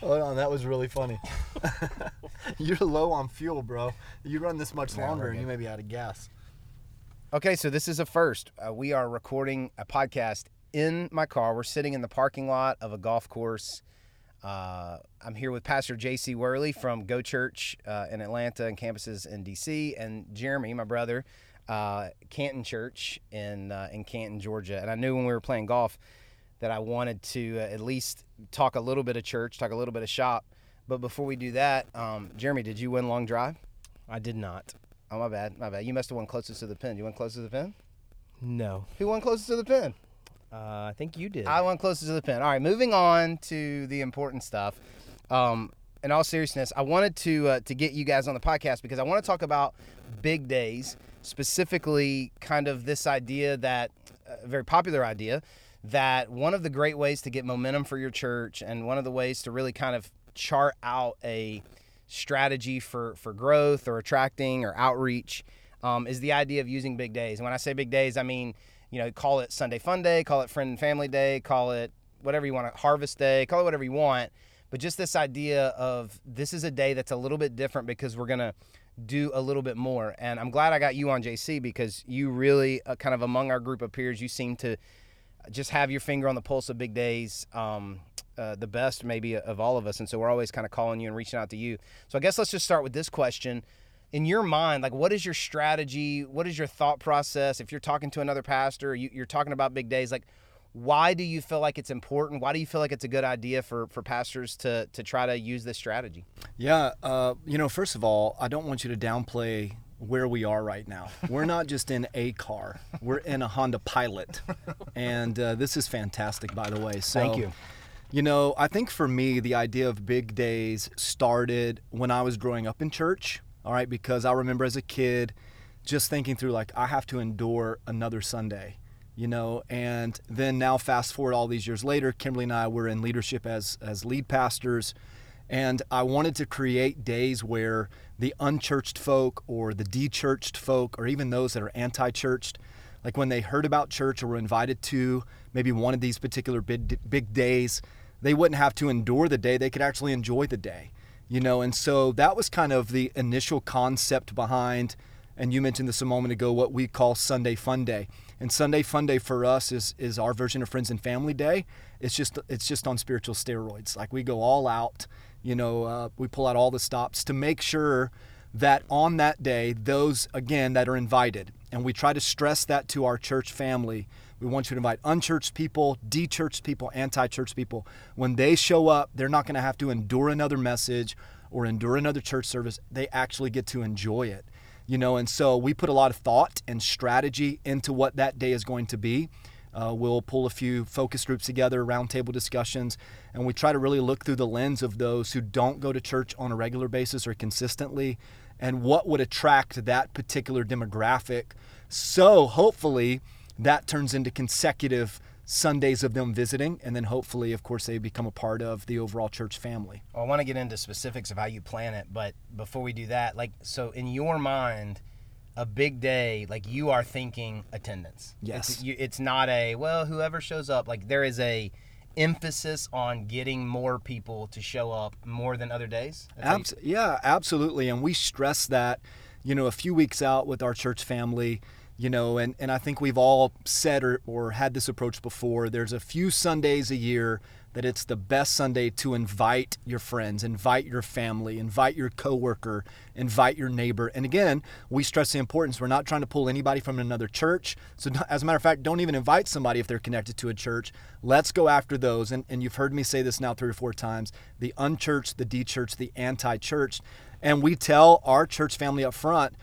Hold on, that was really funny. You're low on fuel, bro. You run this much Yeah, longer, and you may be out of gas. Okay, so this is a first. Uh, we are recording a podcast in my car. We're sitting in the parking lot of a golf course. Uh, I'm here with Pastor J.C. Worley from Go Church uh, in Atlanta and campuses in D.C. and Jeremy, my brother, uh, Canton Church in uh, in Canton, Georgia. And I knew when we were playing golf that I wanted to uh, at least talk a little bit of church, talk a little bit of shop. But before we do that, um, Jeremy, did you win long drive? I did not. Oh my bad, my bad. You must have won closest to the pin. You won closest to the pin. No. Who won closest to the pin? Uh, I think you did. I went closest to the pin. All right, moving on to the important stuff. Um, in all seriousness, I wanted to uh, to get you guys on the podcast because I want to talk about big days, specifically kind of this idea that a very popular idea that one of the great ways to get momentum for your church and one of the ways to really kind of chart out a strategy for for growth or attracting or outreach um, is the idea of using big days. And when I say big days, I mean you know call it Sunday Fun Day, call it Friend and Family Day, call it whatever you want, Harvest Day, call it whatever you want. But just this idea of this is a day that's a little bit different because we're gonna do a little bit more. And I'm glad I got you on JC because you really uh, kind of among our group of peers, you seem to just have your finger on the pulse of big days. Um, uh, the best maybe of all of us. And so we're always kind of calling you and reaching out to you. So i guess let's just start with this question. In your mind like what is your strategy? What is your thought process? If you're talking to another pastor you, you're talking about big days like why do you feel like it's important? Why do you feel like it's a good idea for for pastors to to try to use this strategy? Yeah, uh, you know, first of all, I don't want you to downplay where we are right now. We're not just in a car; we're in a Honda Pilot, and uh, this is fantastic, by the way. So, Thank you. You know, I think for me, the idea of big days started when I was growing up in church. All right, because I remember as a kid just thinking through like I have to endure another Sunday, you know, and then now fast forward all these years later, Kimberly and I were in leadership as as lead pastors, and I wanted to create days where the unchurched folk or the dechurched folk or even those that are anti-churched like when they heard about church or were invited to maybe one of these particular big, big days they wouldn't have to endure the day. They could actually enjoy the day you know? And so that was kind of the initial concept behind and you mentioned this a moment ago what we call sunday fun day. And sunday fun day for us is is our version of friends and family day. It's just it's just on spiritual steroids. Like we go all out you know uh, we pull out all the stops to make sure that on that day, those again that are invited, and we try to stress that to our church family. We want you to invite unchurched people, dechurched people, anti church people. When they show up, they're not going to have to endure another message or endure another church service. They actually get to enjoy it. You know, and so we put a lot of thought and strategy into what that day is going to be. Uh, we'll pull a few focus groups together, roundtable discussions, and we try to really look through the lens of those who don't go to church on a regular basis or consistently, and what would attract that particular demographic. So hopefully that turns into consecutive Sundays of them visiting, and then hopefully, of course, they become a part of the overall church family. well, i want to get into specifics of how you plan it but before we do that like so in your mind a big day like you are thinking attendance Yes. it's, you, it's not a well whoever shows up like there is a emphasis on getting more people to show up more than other days how you- yeah, absolutely. And we stress that, you know, a few weeks out with our church family, you know, and, and I think we've all said or, or had this approach before. There's a few Sundays a year that it's the best Sunday to invite your friends, invite your family, invite your coworker, invite your neighbor. And again, we stress the importance. We're not trying to pull anybody from another church. So, as a matter of fact, don't even invite somebody if they're connected to a church. Let's go after those. And, and you've heard me say this now three or four times the unchurched, the de-churched, the anti-church. And we tell our church family up front,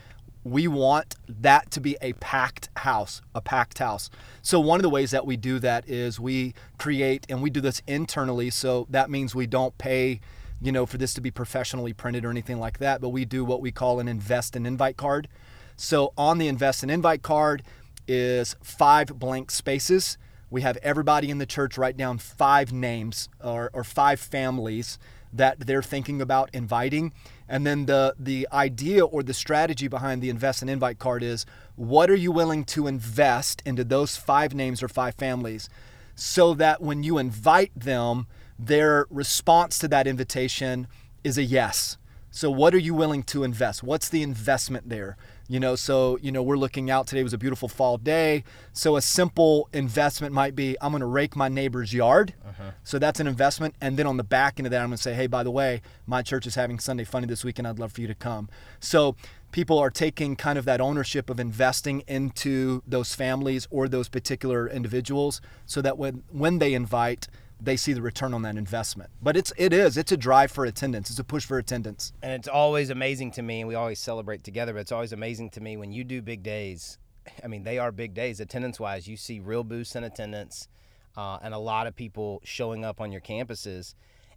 we want that to be a packed house, a packed house. So one of the ways that we do that is we create and we do this internally. So that means we don't pay, you know, for this to be professionally printed or anything like that, but we do what we call an invest and invite card. So on the invest and invite card is five blank spaces. We have everybody in the church write down five names or, or five families that they're thinking about inviting. And then the the idea or the strategy behind the invest and invite card is what are you willing to invest into those five names or five families so that when you invite them, their response to that invitation is a yes. So what are you willing to invest? What's the investment there? You know, so you know, we're looking out today was a beautiful fall day. So a simple investment might be I'm going to rake my neighbor's yard. Uh-huh. So that's an investment and then on the back end of that I'm going to say, "Hey, by the way, my church is having Sunday funny this weekend. I'd love for you to come." So people are taking kind of that ownership of investing into those families or those particular individuals so that when when they invite they see the return on that investment. But it's it is it's a drive for attendance. It's a push for attendance. And it's always amazing to me, and we always celebrate together. But it's always amazing to me when you do big days. I mean, they are big days attendance wise. You see real boosts in attendance, uh, and a lot of people showing up on your campuses.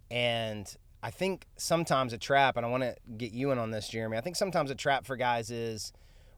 And I think sometimes a trap, and I want to get you in on this, Jeremy. I think sometimes a trap for guys is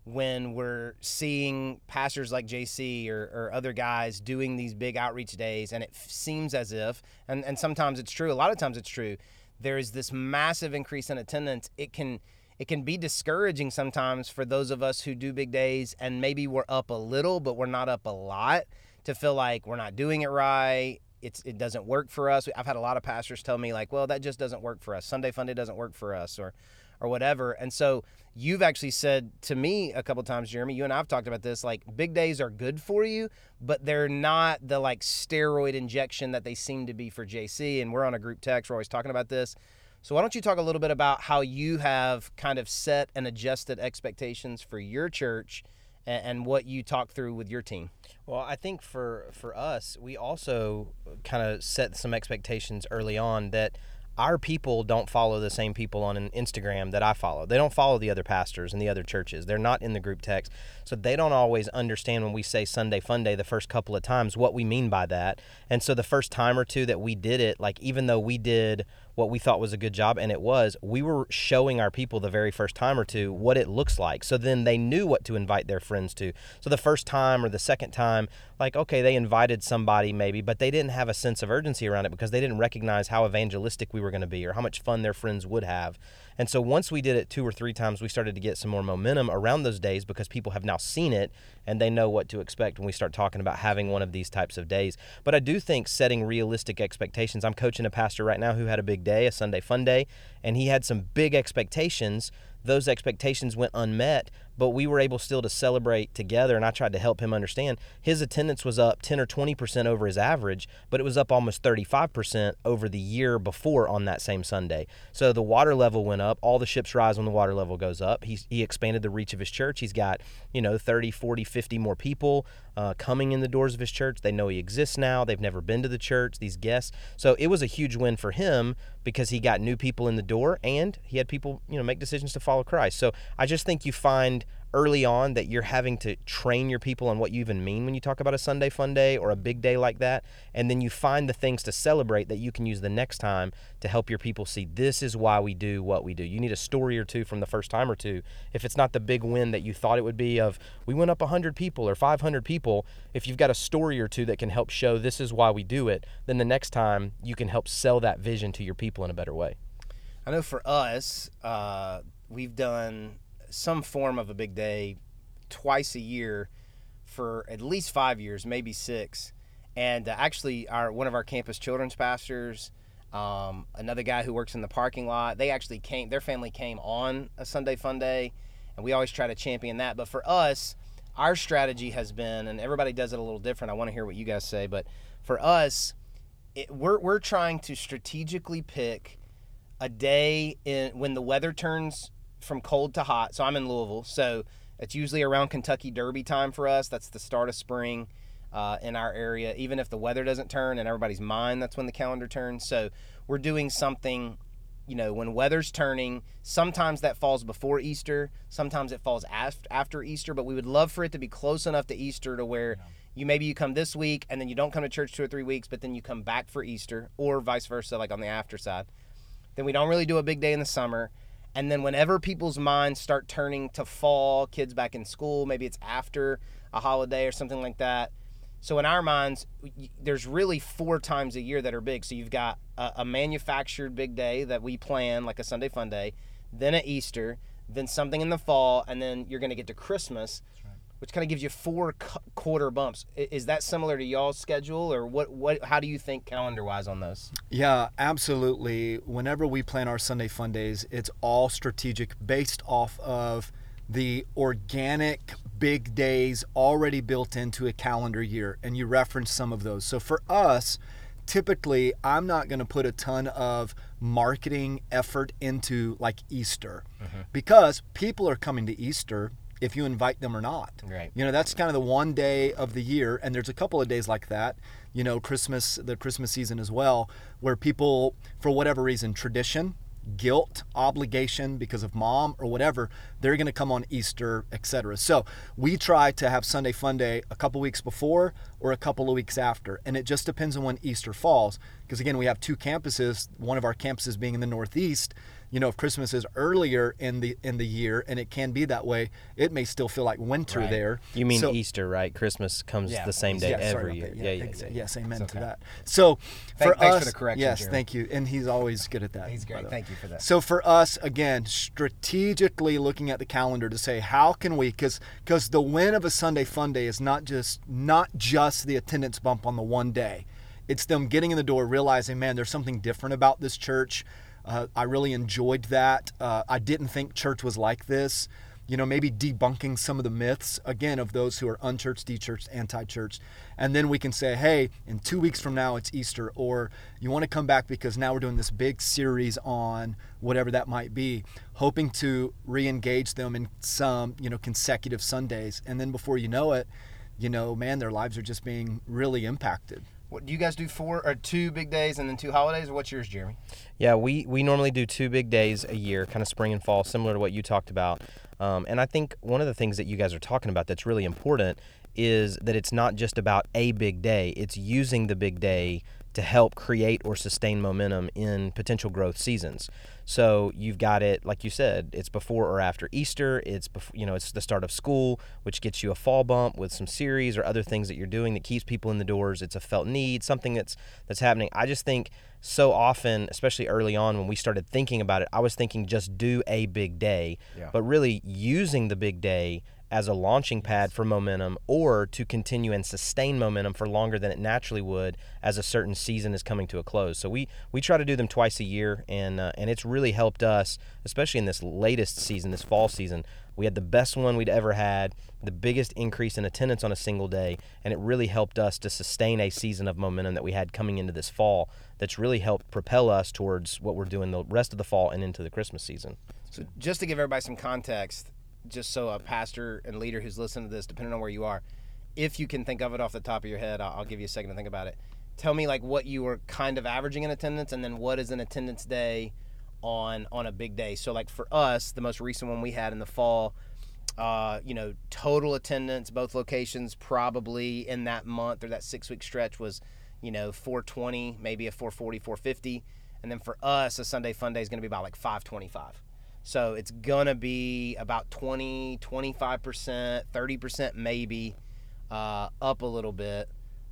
when we're seeing pastors like JC or, or, other guys doing these big outreach days, and it seems as if, and, and sometimes it's true, a lot of times it's true, there is this massive increase in attendance. It can it can be discouraging sometimes for those of us who do big days and maybe we're up a little, but we're not up a lot to feel like we're not doing it right. It's it doesn't work for us. I've had a lot of pastors tell me like, well, that just doesn't work for us. Sunday Funday doesn't work for us, or or whatever. And so you've actually said to me a couple times, Jeremy, you and I've talked about this, like big days are good for you, but they're not the like steroid injection that they seem to be for JC. And we're on a group text, we're always talking about this. So why don't you talk a little bit about how you have kind of set and adjusted expectations for your church and, and what you talk through with your team? Well, I think for for us, we also kind of set some expectations early on that our people don't follow the same people on an Instagram that I follow. They don't follow the other pastors and the other churches. They're not in the group text. So they don't always understand when we say Sunday fun day the first couple of times what we mean by that. And so the first time or two that we did it, like even though we did what we thought was a good job, and it was, we were showing our people the very first time or two what it looks like. So then they knew what to invite their friends to. So the first time or the second time, like, okay, they invited somebody maybe, but they didn't have a sense of urgency around it because they didn't recognize how evangelistic we were going to be or how much fun their friends would have. And so once we did it two or three times, we started to get some more momentum around those days because people have now seen it and they know what to expect when we start talking about having one of these types of days. But I do think setting realistic expectations. I'm coaching a pastor right now who had a big day, a Sunday fun day, and he had some big expectations those expectations went unmet, but we were able still to celebrate together. And I tried to help him understand his attendance was up 10 or 20% over his average, but it was up almost 35% over the year before on that same Sunday. So the water level went up. All the ships rise when the water level goes up. He, he expanded the reach of his church. He's got, you know, 30, 40, 50 more people uh, coming in the doors of his church. They know he exists now. They've never been to the church, these guests. So it was a huge win for him because he got new people in the door and he had people, you know, make decisions to follow Christ. So I just think you find early on that you're having to train your people on what you even mean when you talk about a Sunday fun day or a big day like that. And then you find the things to celebrate that you can use the next time to help your people see this is why we do what we do. You need a story or two from the first time or two. If it's not the big win that you thought it would be of we went up 100 people or 500 people, if you've got a story or two that can help show this is why we do it, then the next time you can help sell that vision to your people in a better way. I know for us, uh, we've done some form of a big day twice a year for at least five years, maybe six. And uh, actually, our one of our campus children's pastors, um, another guy who works in the parking lot, they actually came. Their family came on a Sunday Fun Day, and we always try to champion that. But for us, our strategy has been, and everybody does it a little different. I want to hear what you guys say, but for us, it, we're we're trying to strategically pick a day in when the weather turns from cold to hot. So I'm in Louisville. So it's usually around Kentucky Derby time for us. That's the start of spring uh, in our area. Even if the weather doesn't turn in everybody's mind, that's when the calendar turns. So we're doing something, you know, when weather's turning. Sometimes that falls before Easter. Sometimes it falls after Easter. But we would love for it to be close enough to Easter to where. Yeah. You maybe you come this week and then you don't come to church two or three weeks, but then you come back for Easter, or vice versa, like on the after side. Then we don't really do a big day in the summer and then whenever people's minds start turning to fall, kids back in school, maybe it's after a holiday or something like that. So in our minds, there's really four times a year that are big. So you've got a, a manufactured big day that we plan, like a Sunday fun day, then at Easter, then something in the fall, and then you're going to get to Christmas. Which kind of gives you four cu- quarter bumps. Is that similar to y'all's schedule, or what? What? How do you think calendar wise on those? Yeah, absolutely. Whenever we plan our Sunday Fun Days, it's all strategic based off of the organic big days already built into a calendar year. And you referenced some of those. So for us, typically, I'm not going to put a ton of marketing effort into like Easter mm-hmm. because people are coming to Easter if you invite them or not. Right. You know, that's kind of the one day of the year, and there's a couple of days like that. You know, Christmas, the Christmas season as well, where people, for whatever reason, tradition, guilt, obligation because of mom or whatever, they're going to come on Easter, etc. So we try to have Sunday Fun Day a couple weeks before or a couple of weeks after, and it just depends on when Easter falls. Because again, we have two campuses. One of our campuses being in the Northeast. You know, if Christmas is earlier in the in the year, and it can be that way, it may still feel like winter Right. there. You mean So- Easter, right? Christmas comes Yeah, the same day yeah, sorry every year. about. Yeah, yeah, ex- yeah. Yes, amen It's to that. So Thank- for thanks us, for the correction, yes, Jeremy. thank you, and he's always good at that. He's by great. Thank you for that. So for us, again, strategically looking at the calendar to say how can we, because because the win of a Sunday Fun Day is not just not just the attendance bump on the one day, it's them getting in the door, realizing, man, there's something different about this church. Uh, I really enjoyed that. Uh, I didn't think church was like this. You know, maybe debunking some of the myths again of those who are unchurched, dechurched, anti-church, and then we can say, hey, in two weeks from now it's Easter, or you want to come back because now we're doing this big series on whatever that might be, hoping to re-engage them in some you know consecutive Sundays, and then before you know it, you know, man, their lives are just being really impacted. What do you guys do? Four or two big days and then two holidays, what's yours, Jeremy? Yeah, we, we normally do two big days a year, kind of spring and fall, similar to what you talked about. Um, and I think one of the things that you guys are talking about that's really important is that it's not just about a big day, it's using the big day to help create or sustain momentum in potential growth seasons. So you've got it, like you said, it's before or after Easter. It's before, you know, it's the start of school, which gets you a fall bump with some series or other things that you're doing that keeps people in the doors. It's a felt need, something that's that's happening. I just think so often, especially early on when we started thinking about it, I was thinking just do a big day, Yeah. but really using the big day as a launching pad for momentum or to continue and sustain momentum for longer than it naturally would as a certain season is coming to a close. So we we try to do them twice a year and uh, and it's really helped us especially in this latest season, this fall season. We had the best one we'd ever had, the biggest increase in attendance on a single day, and it really helped us to sustain a season of momentum that we had coming into this fall that's really helped propel us towards what we're doing the rest of the fall and into the Christmas season. So just to give everybody some context, just so a pastor and leader who's listening to this, depending on where you are, if you can think of it off the top of your head, I'll, I'll give you a second to think about it. Tell me like what you were kind of averaging in attendance, and then what is an attendance day on on a big day. So like for us, the most recent one we had in the fall, uh, you know, total attendance both locations probably in that month or that six week stretch was, you know, 420, maybe a 440, 450, and then for us, a Sunday Fun Day is going to be about like 525. So it's gonna be about 20, 25%, 30% maybe, uh, up a little bit.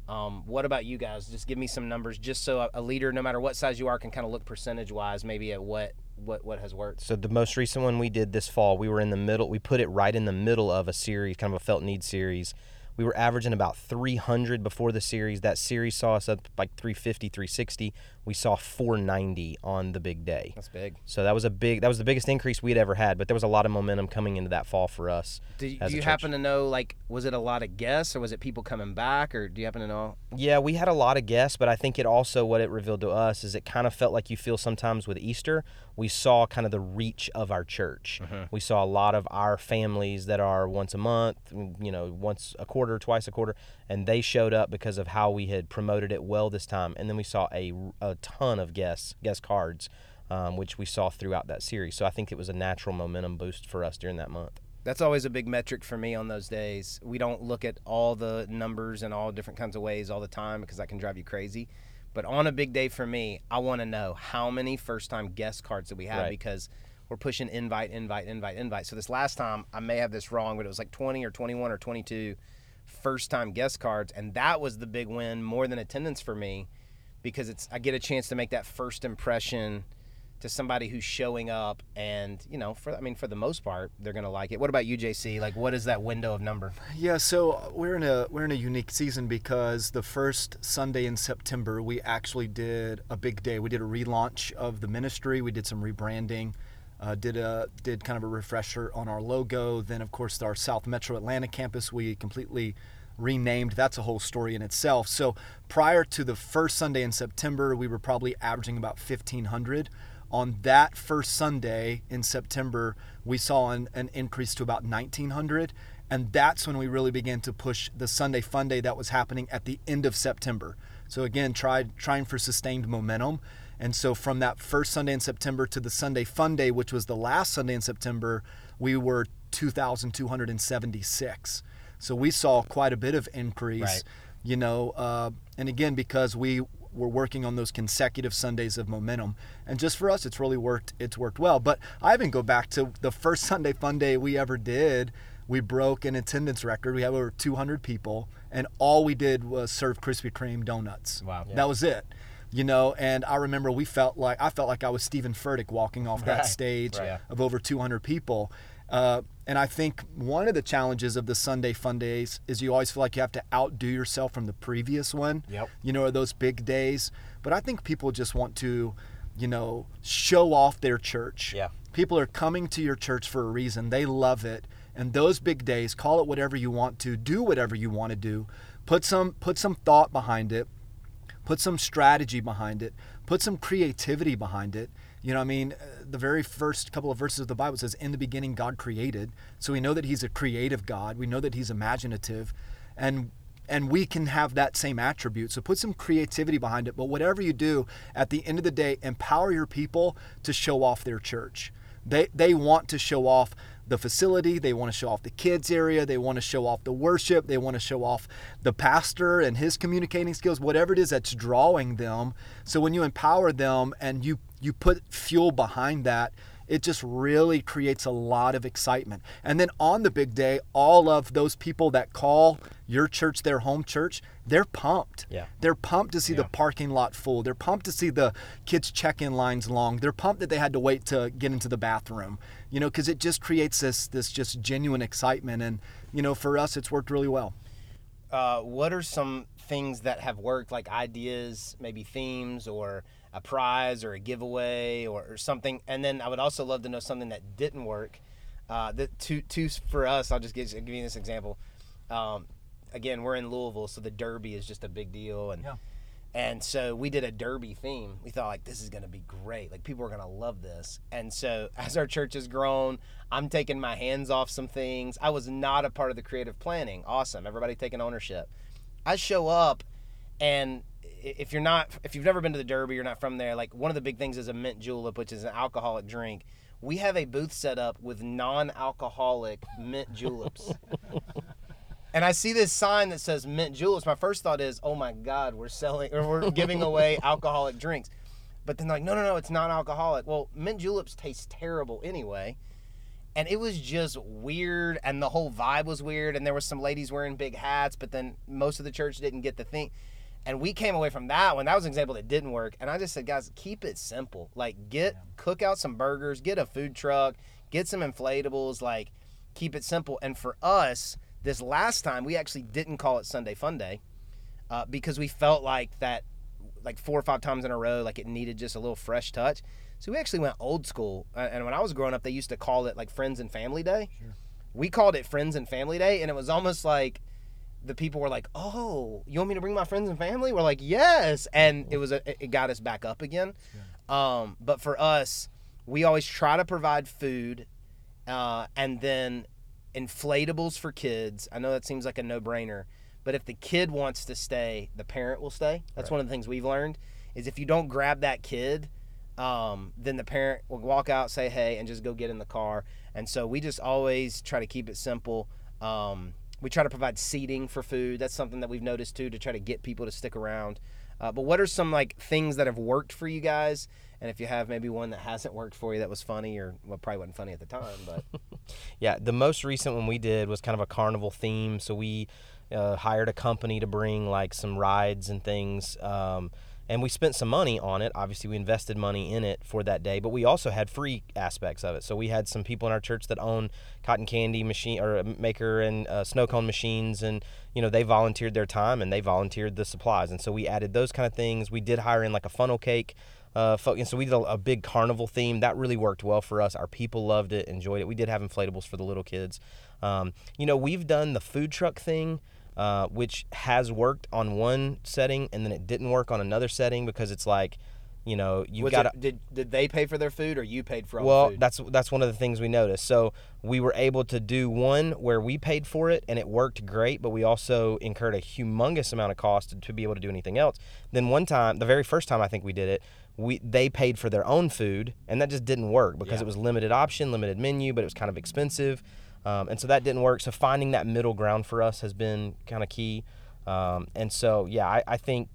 Um, what about you guys? Just give me some numbers, just so a, leader, no matter what size you are, can kind of look percentage wise, maybe at what what what has worked. So the most recent one we did this fall, we were in the middle. We put it right in the middle of a series, kind of a felt need series. We were averaging about 300 before the series. That series saw us up like 350, 360. We saw 490 on the big day. That's big. So that was a big. That was the biggest increase we'd ever had. But there was a lot of momentum coming into that fall for us. Do, as do you happen to know, like, was it a lot of guests or was it people coming back, or do you happen to know? Yeah, we had a lot of guests, but I think it also what it revealed to us is it kind of felt like you feel sometimes with Easter. We saw kind of the reach of our church. Mm-hmm. We saw a lot of our families that are once a month, you know, once a quarter, twice a quarter, and they showed up because of how we had promoted it well this time. And then we saw a, a ton of guests, guest cards, um, which we saw throughout that series. So I think it was a natural momentum boost for us during that month. That's always a big metric for me on those days. We don't look at all the numbers in all different kinds of ways all the time because that can drive you crazy. But on a big day for me, I want to know how many first time guest cards that we have Right. because we're pushing invite, invite, invite, invite. So this last time, I may have this wrong, but it was like 20 or 21 or 22 first time guest cards. And that was the big win more than attendance for me because it's I get a chance to make that first impression to somebody who's showing up and you know for I mean for the most part they're gonna like it. What about you, JC? Like what is that window of number? Yeah, so we're in a we're in a unique season because the first Sunday in September we actually did a big day. We did a relaunch of the ministry. We did some rebranding. Uh, did a did kind of a refresher on our logo. Then of course our South Metro Atlanta campus we completely renamed. That's a whole story in itself. So prior to the first Sunday in September, we were probably averaging about 1,500 on that first Sunday in September, we saw an, an, increase to about 1900. And that's when we really began to push the Sunday Fun Day that was happening at the end of September. So again, tried trying for sustained momentum. And so from that first Sunday in September to the Sunday Fun Day, which was the last Sunday in September, we were 2,276. So we saw quite a bit of increase. Right. You know, uh, and again because we we're working on those consecutive Sundays of momentum. And just for us, it's really worked. It's worked well. But I even go back to the first Sunday Fun Day we ever did. We broke an attendance record. We had over 200 people, and all we did was serve Krispy Kreme donuts. Wow. Yeah. That was it. You know, and I remember we felt like I felt like I was Steven Furtick walking off that Right. stage Right. of over 200 people. Uh, and I think one of the challenges of the Sunday Fun Days is you always feel like you have to outdo yourself from the previous one. Yep. You know, those big days. But I think people just want to, you know, show off their church. Yeah. People are coming to your church for a reason. They love it. And those big days, call it whatever you want to, do whatever you want to do. Put some put some thought behind it put some strategy behind it, put some creativity behind it. You know, I mean, uh, the very first couple of verses of the Bible says, "In the beginning, God created." So we know that He's a creative God. We know that He's imaginative, and and we can have that same attribute. So put some creativity behind it. But whatever you do, at the end of the day, empower your people to show off their church. They they want to show off the facility, they want to show off the kids area, they want to show off the worship, they want to show off the pastor and his communicating skills, whatever it is that's drawing them. So when you empower them and you you put fuel behind that, it just really creates a lot of excitement. And then on the big day, all of those people that call your church their home church, they're pumped. Yeah. They're pumped to see the parking lot full. They're pumped to see the kids check-in lines long. They're pumped that they had to wait to get into the bathroom. You know, because it just creates this this just genuine excitement. And you know, for us, it's worked really well. uh, what are some things that have worked, like ideas, maybe themes, or a prize, or a giveaway, or, or something? And then I would also love to know something that didn't work. Uh, the two, two for us. I'll just give, give you this example. Um, again, we're in Louisville, so the Derby is just a big deal, and Yeah. and so we did a Derby theme. We thought like this is gonna be great. Like people are gonna love this. And so as our church has grown, I'm taking my hands off some things. I was not a part of the creative planning. Awesome. Everybody taking ownership. I show up and if you're not if you've never been to the Derby, you're not from there, like one of the big things is a mint julep, which is an alcoholic drink. We have a booth set up with non-alcoholic mint juleps. and I see this sign that says mint juleps. My first thought is, oh my God, we're selling or we're giving away alcoholic drinks. But then like, no, no, no, it's non-alcoholic. Well, mint juleps taste terrible anyway. And it was just weird, and the whole vibe was weird. And there were some ladies wearing big hats, but then most of the church didn't get the thing. And we came away from that one. That was an example that didn't work. And I just said, guys, keep it simple. Like, get cook out some burgers, get a food truck, get some inflatables. Like, keep it simple. And for us, this last time, we actually didn't call it Sunday Fun Day uh, because we felt like that, like four or five times in a row, like it needed just a little fresh touch. So we actually went old school. And when I was growing up, they used to call it like Friends and Family Day. We called it Friends and Family Day, and it was almost like the people were like, "Oh, you want me to bring my friends and family?" We're like, "Yes," and it was a, it got us back up again. Um, but for us, we always try to provide food, uh, and then inflatables for kids. I know that seems like a no-brainer, but if the kid wants to stay, the parent will stay. That's one of the things we've learned is if you don't grab that kid, um, then the parent will walk out, say hey, and just go get in the car. And so we just always try to keep it simple. Um, we try to provide seating for food. That's something that we've noticed too to try to get people to stick around. Uh, but what are some like things that have worked for you guys? And if you have maybe one that hasn't worked for you that was funny or well probably wasn't funny at the time, but Yeah, the most recent one we did was kind of a carnival theme. So we uh, hired a company to bring like some rides and things. Um, and we spent some money on it. Obviously, we invested money in it for that day, but we also had free aspects of it. So we had some people in our church that own cotton candy machine or maker and uh, snow cone machines, and you know they volunteered their time and they volunteered the supplies, and so we added those kind of things. We did hire in like a funnel cake. Uh, so we did a, a, big carnival theme that really worked well for us. Our people loved it, enjoyed it. We did have inflatables for the little kids. Um, you know, we've done the food truck thing uh, which has worked on one setting and then it didn't work on another setting because it's like, you know, you got did did they pay for their food or you paid for all well, that's that's one of the things we noticed. So we were able to do one where we paid for it and it worked great, but we also incurred a humongous amount of cost to, to be able to do anything else. Then one time, the very first time I think we did it, we they paid for their own food and that just didn't work because yeah. it was limited option, limited menu, but it was kind of expensive. Um, and so that didn't work. So finding that middle ground for us has been kind of key. Um, and so, yeah, I, I think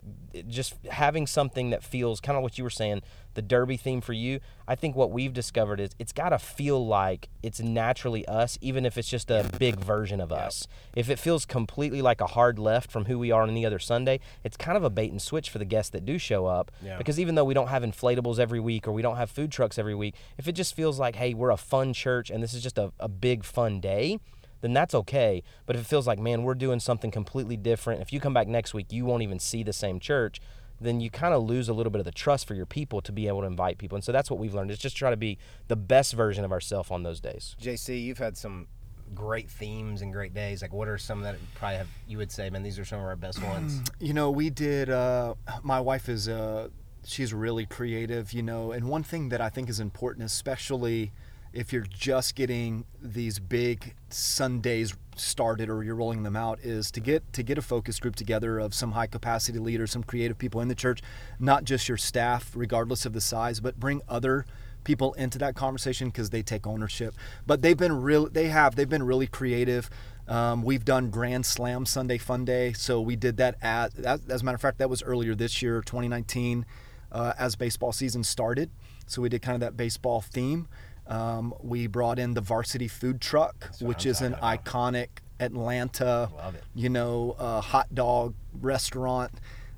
just having something that feels kind of what you were saying, the derby theme for you, I think what we've discovered is it's got to feel like it's naturally us, even if it's just a big version of us. If it feels completely like a hard left from who we are on any other Sunday, it's kind of a bait and switch for the guests that do show up. Yeah. Because even though we don't have inflatables every week or we don't have food trucks every week, if it just feels like, hey, we're a fun church and this is just a, a big fun day, then that's okay. But if it feels like, man, we're doing something completely different, if you come back next week, you won't even see the same church, then you kind of lose a little bit of the trust for your people to be able to invite people. And so that's what we've learned is just try to be the best version of ourselves on those days. JC, you've had some great themes and great days. Like, what are some that probably have you would say, man, these are some of our best ones? You know, we did. Uh, my wife is. Uh, she's really creative, you know, and one thing that I think is important, especially if you're just getting these big Sundays started or you're rolling them out is to get to get a focus group together of some high capacity leaders, some creative people in the church, not just your staff regardless of the size, but bring other people into that conversation because they take ownership. But they've been real they have they've been really creative. Um, we've done Grand Slam Sunday Fun Day, so we did that at as, as a matter of fact that was earlier this year, 2019, uh, as baseball season started. So we did kind of that baseball theme. Um, we brought in the Varsity Food Truck, which is an about. iconic Atlanta, you know, uh, hot dog restaurant.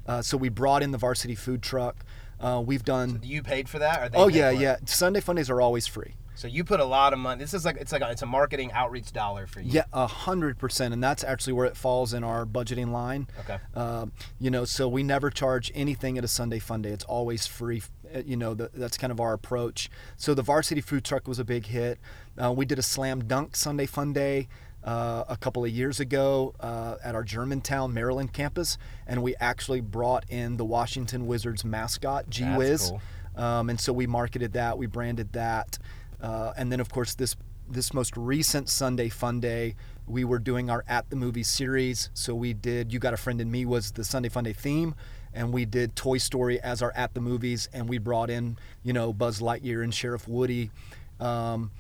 Uh, so we brought in the Varsity Food Truck. Uh, we've done. So you paid for that? oh yeah, yeah. Sunday Fundays are always free. So you put a lot of money. This is like it's like a, it's a marketing outreach dollar for you. Yeah, a hundred percent, and that's actually where it falls in our budgeting line. Okay. Uh, you know, so we never charge anything at a Sunday Fun Day. It's always free. Uh, you know, the, that's kind of our approach. So the Varsity Food Truck was a big hit. Uh, we did a slam dunk Sunday Fun Day. Uh, a couple of years ago uh, at our Germantown, Maryland campus, and we actually brought in the Washington Wizards mascot, G Wiz. Cool. Um, and so we marketed that, we branded that. Uh, and then, of course, this this most recent Sunday Fun Day, we were doing our At the Movies series. So we did You Got a Friend in Me was the Sunday Fun Day theme, and we did Toy Story as our At the Movies, and we brought in you know Buzz Lightyear and Sheriff Woody, um,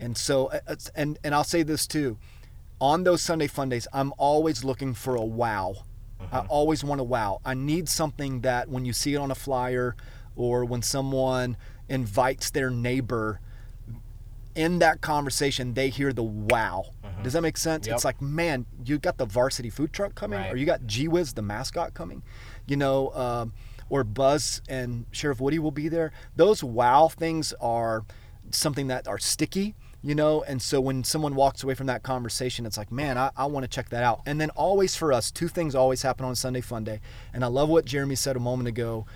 and so uh, and and I'll say this too, on those Sunday Fun Days, I'm always looking for a wow. Mm-hmm. I always want a wow. I need something that when you see it on a flyer, or when someone invites their neighbor in that conversation they hear the wow. Mm-hmm. Does that make sense? Yep. It's like, man, you got the varsity food truck coming, right. or you got G Wiz the mascot coming, you know, um, or Buzz and Sheriff Woody will be there. Those wow things are something that are sticky, you know, and so when someone walks away from that conversation, it's like, man, I, I want to check that out. And then always for us, two things always happen on Sunday Fun Day, and I love what Jeremy said a moment ago.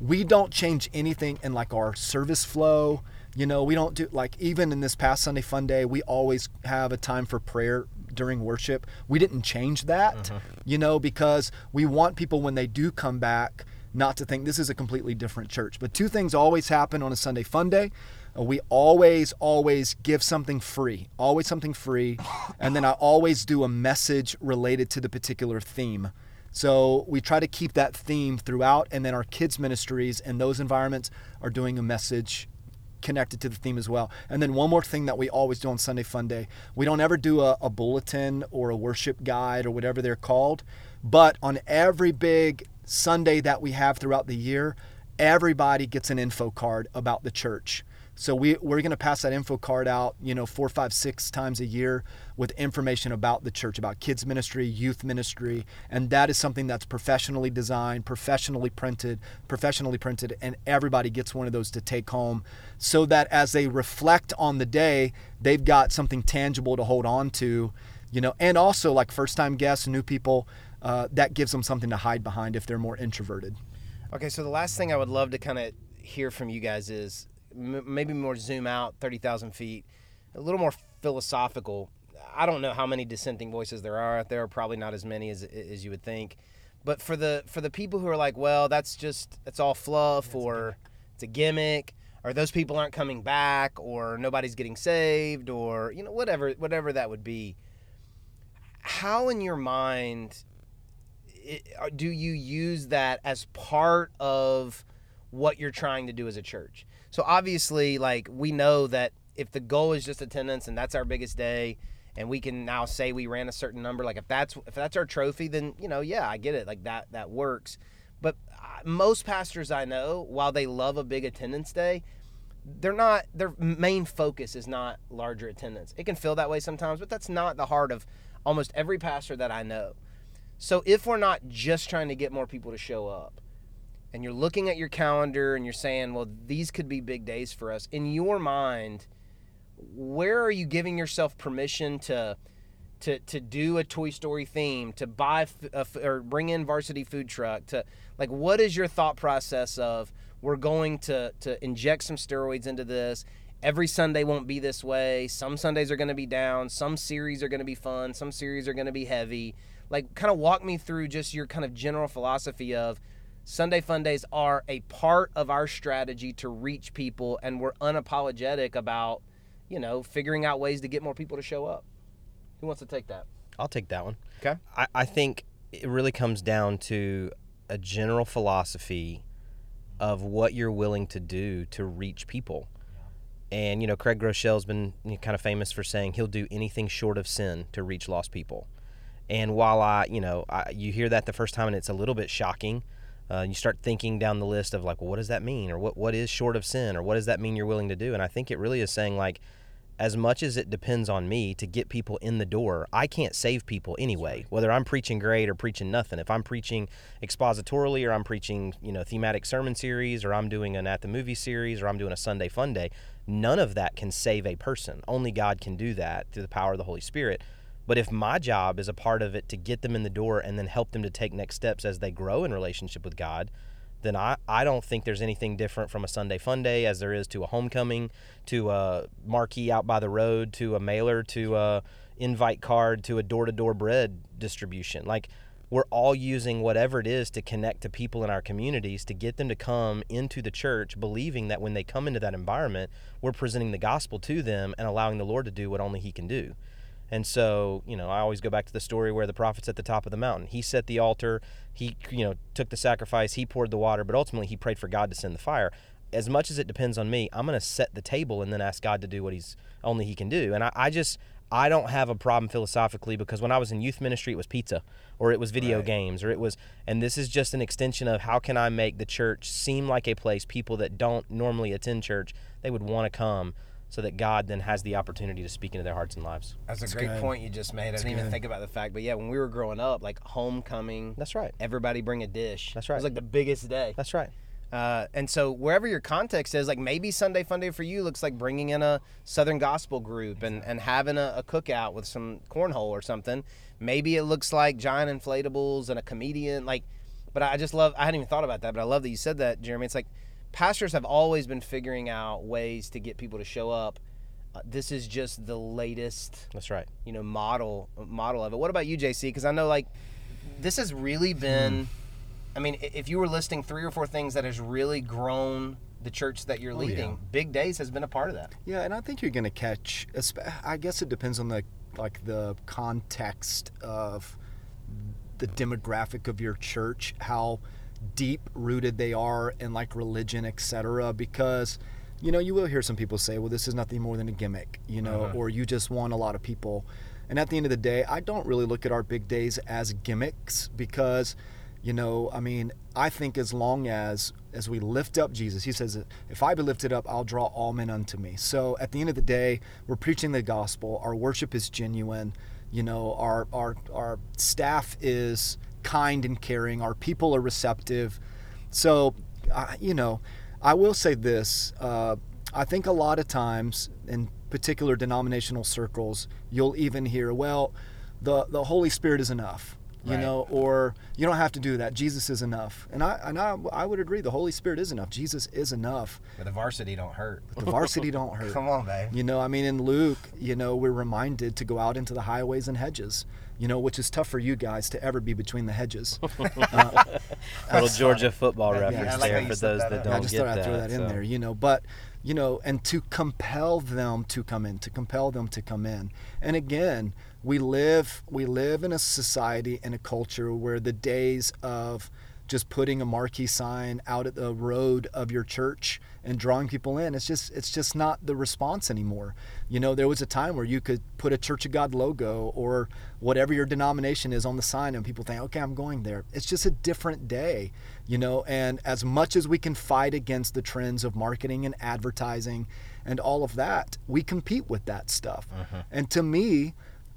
We don't change anything in like our service flow you know, we don't do like even in this past Sunday Fun Day, we always have a time for prayer during worship. We didn't change that, uh-huh. you know, because we want people when they do come back not to think this is a completely different church. But two things always happen on a Sunday Fun Day. Uh, we always, always give something free, always something free. And then I always do a message related to the particular theme. So we try to keep that theme throughout. And then our kids' ministries and those environments are doing a message connected to the theme as well. And then one more thing that we always do on Sunday Fun Day we don't ever do a, a bulletin or a worship guide or whatever they're called, but on every big Sunday that we have throughout the year, everybody gets an info card about the church. So we we're going to pass that info card out, you know, four, five, six times a year with information about the church, about kids ministry, youth ministry, and that is something that's professionally designed, professionally printed, professionally printed, and everybody gets one of those to take home, so that as they reflect on the day, they've got something tangible to hold on to, you know, and also like first-time guests, new people, uh, that gives them something to hide behind if they're more introverted. Okay, so the last thing I would love to kind of hear from you guys is m- maybe more zoom out 30,000 feet, a little more philosophical. I don't know how many dissenting voices there are out there, probably not as many as, as you would think. But for the for the people who are like, well, that's just it's all fluff or it's a gimmick or those people aren't coming back or nobody's getting saved or you know whatever whatever that would be. How in your mind do you use that as part of what you're trying to do as a church? So obviously, like we know that if the goal is just attendance and that's our biggest day, and we can now say we ran a certain number, like if that's if that's our trophy, then you know, yeah, I get it, like that that works. But uh, most pastors I know, while they love a big attendance day, they're not their main focus is not larger attendance. It can feel that way sometimes, but that's not the heart of almost every pastor that I know. So if we're not just trying to get more people to show up, and you're looking at your calendar and you're saying, well, these could be big days for us, in your mind, where are you giving yourself permission to to to do a Toy Story theme, to buy or bring in varsity food truck, to like what is your thought process of we're going to to inject some steroids into this. Every Sunday won't be this way. Some Sundays are going to be down. Some series are going to be fun. Some series are going to be heavy. Like, kind of walk me through just your kind of general philosophy of Sunday Fun Days are a part of our strategy to reach people, and we're unapologetic about, you know, figuring out ways to get more people to show up. Who wants to take that? I'll take that one. Okay. I, I think it really comes down to a general philosophy of what you're willing to do to reach people. And, you know, Craig Groeschel's been kind of famous for saying he'll do anything short of sin to reach lost people. And while I, you know, I, you hear that the first time and it's a little bit shocking, uh, you start thinking down the list of like, well, what does that mean? Or what, what is short of sin? Or what does that mean you're willing to do? And I think it really is saying like, as much as it depends on me to get people in the door, I can't save people anyway. Whether I'm preaching great or preaching nothing, if I'm preaching expositorily or I'm preaching, you know, thematic sermon series or I'm doing an at the movie series or I'm doing a Sunday fun day, none of that can save a person. Only God can do that through the power of the Holy Spirit. But if my job is a part of it to get them in the door and then help them to take next steps as they grow in relationship with God, then I, I don't think there's anything different from a Sunday fun day as there is to a homecoming, to a marquee out by the road, to a mailer, to a invite card, to a door to door bread distribution. Like we're all using whatever it is to connect to people in our communities to get them to come into the church believing that when they come into that environment, we're presenting the gospel to them and allowing the Lord to do what only he can do. And so, you know, I always go back to the story where the prophet's at the top of the mountain. He set the altar, he, you know, took the sacrifice, he poured the water, but ultimately he prayed for God to send the fire. As much as it depends on me, I'm going to set the table and then ask God to do what he's only he can do. And I, I just, I don't have a problem philosophically because when I was in youth ministry, it was pizza or it was video right. games or it was, and this is just an extension of how can I make the church seem like a place people that don't normally attend church, they would want to come so that God then has the opportunity to speak into their hearts and lives. That's a That's great good. point you just made. I didn't good. even think about the fact, but yeah, when we were growing up, like homecoming. That's right. Everybody bring a dish. That's right. It was like the biggest day. That's right. Uh, and so wherever your context is, like maybe Sunday Fun Day for you looks like bringing in a Southern Gospel group and, and having a, a cookout with some cornhole or something. Maybe it looks like giant inflatables and a comedian. Like, but I just love. I hadn't even thought about that, but I love that you said that, Jeremy. It's like pastors have always been figuring out ways to get people to show up uh, this is just the latest. That's right. You know, model model of it. What about you, JC? Because I know like this has really been. I mean, if you were listing three or four things that has really grown the church that you're leading, oh, yeah. Big Days has been a part of that. Yeah, and I think you're going to catch. I guess it depends on the like the context of the demographic of your church, how deep rooted they are in like religion, etc. Because you know, you will hear some people say, well, this is nothing more than a gimmick, you know, uh-huh. or you just want a lot of people. And at the end of the day, I don't really look at our big days as gimmicks because You know, I mean, I think as long as as we lift up Jesus, he says, if I be lifted up, I'll draw all men unto me. So at the end of the day, we're preaching the gospel. Our worship is genuine. You know, our our our staff is kind and caring. Our people are receptive. So, I, you know, I will say this. Uh, I think a lot of times in particular denominational circles, you'll even hear, well, the, the Holy Spirit is enough you Right. know or you don't have to do that jesus is enough and i and I, I would agree the holy spirit is enough jesus is enough But the varsity don't hurt. the varsity don't hurt Come on, babe. you know i mean in luke you know we're reminded to go out into the highways and hedges you know which is tough for you guys to ever be between the hedges Uh, Little Georgia football Yeah, reference I like there you for those that that, up. don't I just get thought I'd that. throw that in there, you know. But you know, and to compel them to come in, to compel them to come in. And again, we live we live in a society and a culture where the days of just putting a marquee sign out at the road of your church and drawing people in. It's just it's just not the response anymore. You know there was a time where you could put a church of god logo or whatever your denomination is on the sign and people think okay i'm going there. It's just a different day you know and as much as we can fight against the trends of marketing and advertising and all of that we compete with that stuff. Mm-hmm. And to me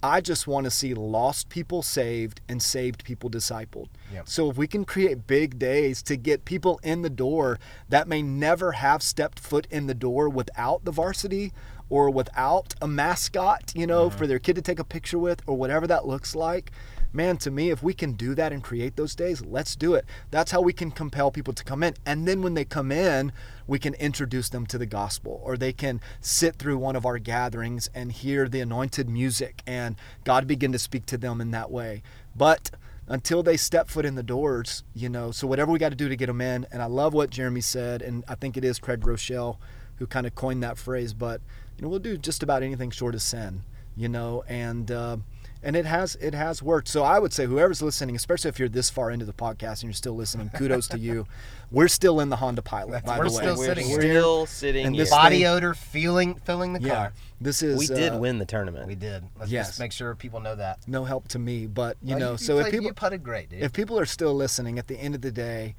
I just want to see lost people saved and saved people discipled. Yep. So if we can create big days to get people in the door that may never have stepped foot in the door without the varsity or without a mascot, you know, mm-hmm. for their kid to take a picture with or whatever that looks like, man, to me, if we can do that and create those days, let's do it. That's how we can compel people to come in. And then when they come in, we can introduce them to the gospel or they can sit through one of our gatherings and hear the anointed music and God begin to speak to them in that way. But until they step foot in the doors, you know, so whatever we got to do to get them in. And I love what Jeremy said, and I think it is Craig Groeschel who kind of coined that phrase, but you know, we'll do just about anything short of sin, you know, and uh, and it has it has worked. So I would say whoever's listening, especially if you're this far into the podcast and you're still listening, kudos to you. We're still in the Honda Pilot, by the way. still We're sitting here. still sitting And this- Body thing- odor, feeling, filling the yeah, car. this is we did uh, win the tournament. We did. Let's Yes. just make sure people know that. no help to me, but you Well, know, you so if people you putted great, dude. if people are still listening at the end of the day,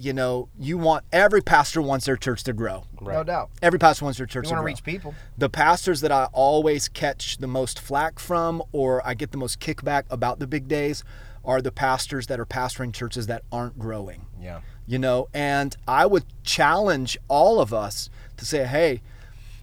you know, you want every pastor wants their church to grow. no doubt. Every pastor wants their church You to want to grow. reach people. the pastors that I always catch the most flack from or I get the most kickback about the big days are the pastors that are pastoring churches that aren't growing. Yeah. You know, and I would challenge all of us to say, hey,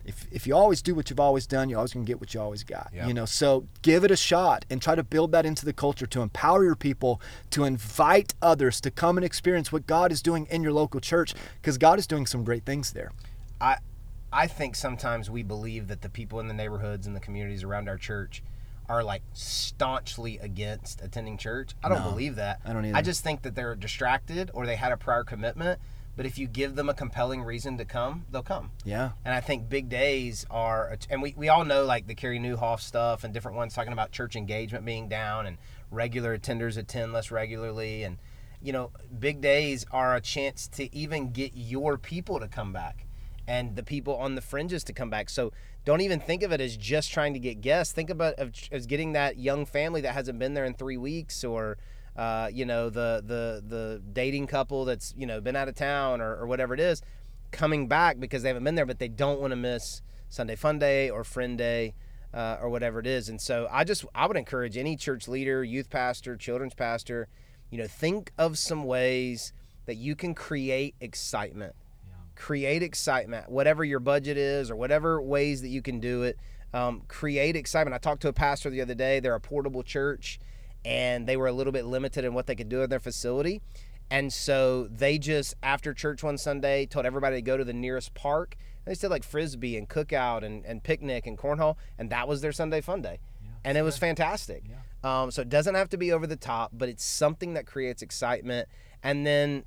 if, if you always do what you've always done, you're always going to get what you always got. Yeah. You know, so give it a shot and try to build that into the culture to empower your people, to invite others to come and experience what God is doing in your local church because God is doing some great things there. I I think sometimes we believe that the people in the neighborhoods and the communities around our church are like staunchly against attending church. I don't No, believe that. I don't either. I just think that they're distracted or they had a prior commitment. But if you give them a compelling reason to come, they'll come. Yeah. And I think big days are, and we, we all know like the Carey Nieuwhof stuff and different ones talking about church engagement being down and regular attenders attend less regularly. And, you know, big days are a chance to even get your people to come back and the people on the fringes to come back. So don't even think of it as just trying to get guests. Think about as getting that young family that hasn't been there in three weeks or, uh, you know, the, the, the dating couple that's, you know, been out of town or, or whatever it is coming back because they haven't been there, but they don't want to miss Sunday Fun Day or Friend Day uh, or whatever it is. And so I just I would encourage any church leader, youth pastor, children's pastor, you know, think of some ways that you can create excitement. Create excitement, whatever your budget is or whatever ways that you can do it. Um, create excitement. I talked to a pastor the other day. They're a portable church, and they were a little bit limited in what they could do in their facility. And so they just, after church one Sunday, told everybody to go to the nearest park. They said like frisbee and cookout and, and picnic and cornhole, and that was their Sunday fun day. and it was fantastic. Um, so it doesn't have to be over the top, but it's something that creates excitement. And then,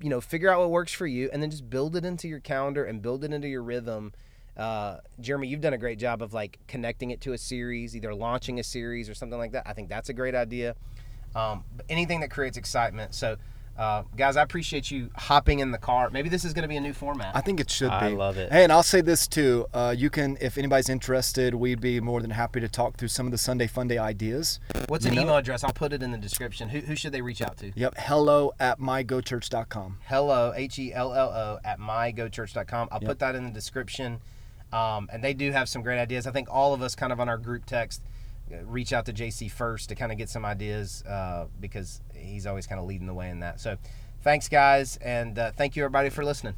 you know, figure out what works for you and then just build it into your calendar and build it into your rhythm. Uh, Jeremy, you've done a great job of like connecting it to a series, either launching a series or something like that. I think that's a great idea. Um, but anything that creates excitement. So Uh, guys, I appreciate you hopping in the car. Maybe this is going to be a new format. I think it should be. I love it. Hey, and I'll say this too. Uh, you can, if anybody's interested, we'd be more than happy to talk through some of the Sunday Funday ideas. What's an email address? I'll put it in the description. Who, who should they reach out to? Yep. Hello at mygochurch.com. Hello, H E L L O, at mygochurch.com. I'll put that in the description. Um, and they do have some great ideas. I think all of us, kind of on our group text, uh, reach out to JC first to kind of get some ideas uh, because he's always kind of leading the way in that. So thanks, guys. And uh, thank you, everybody, for listening.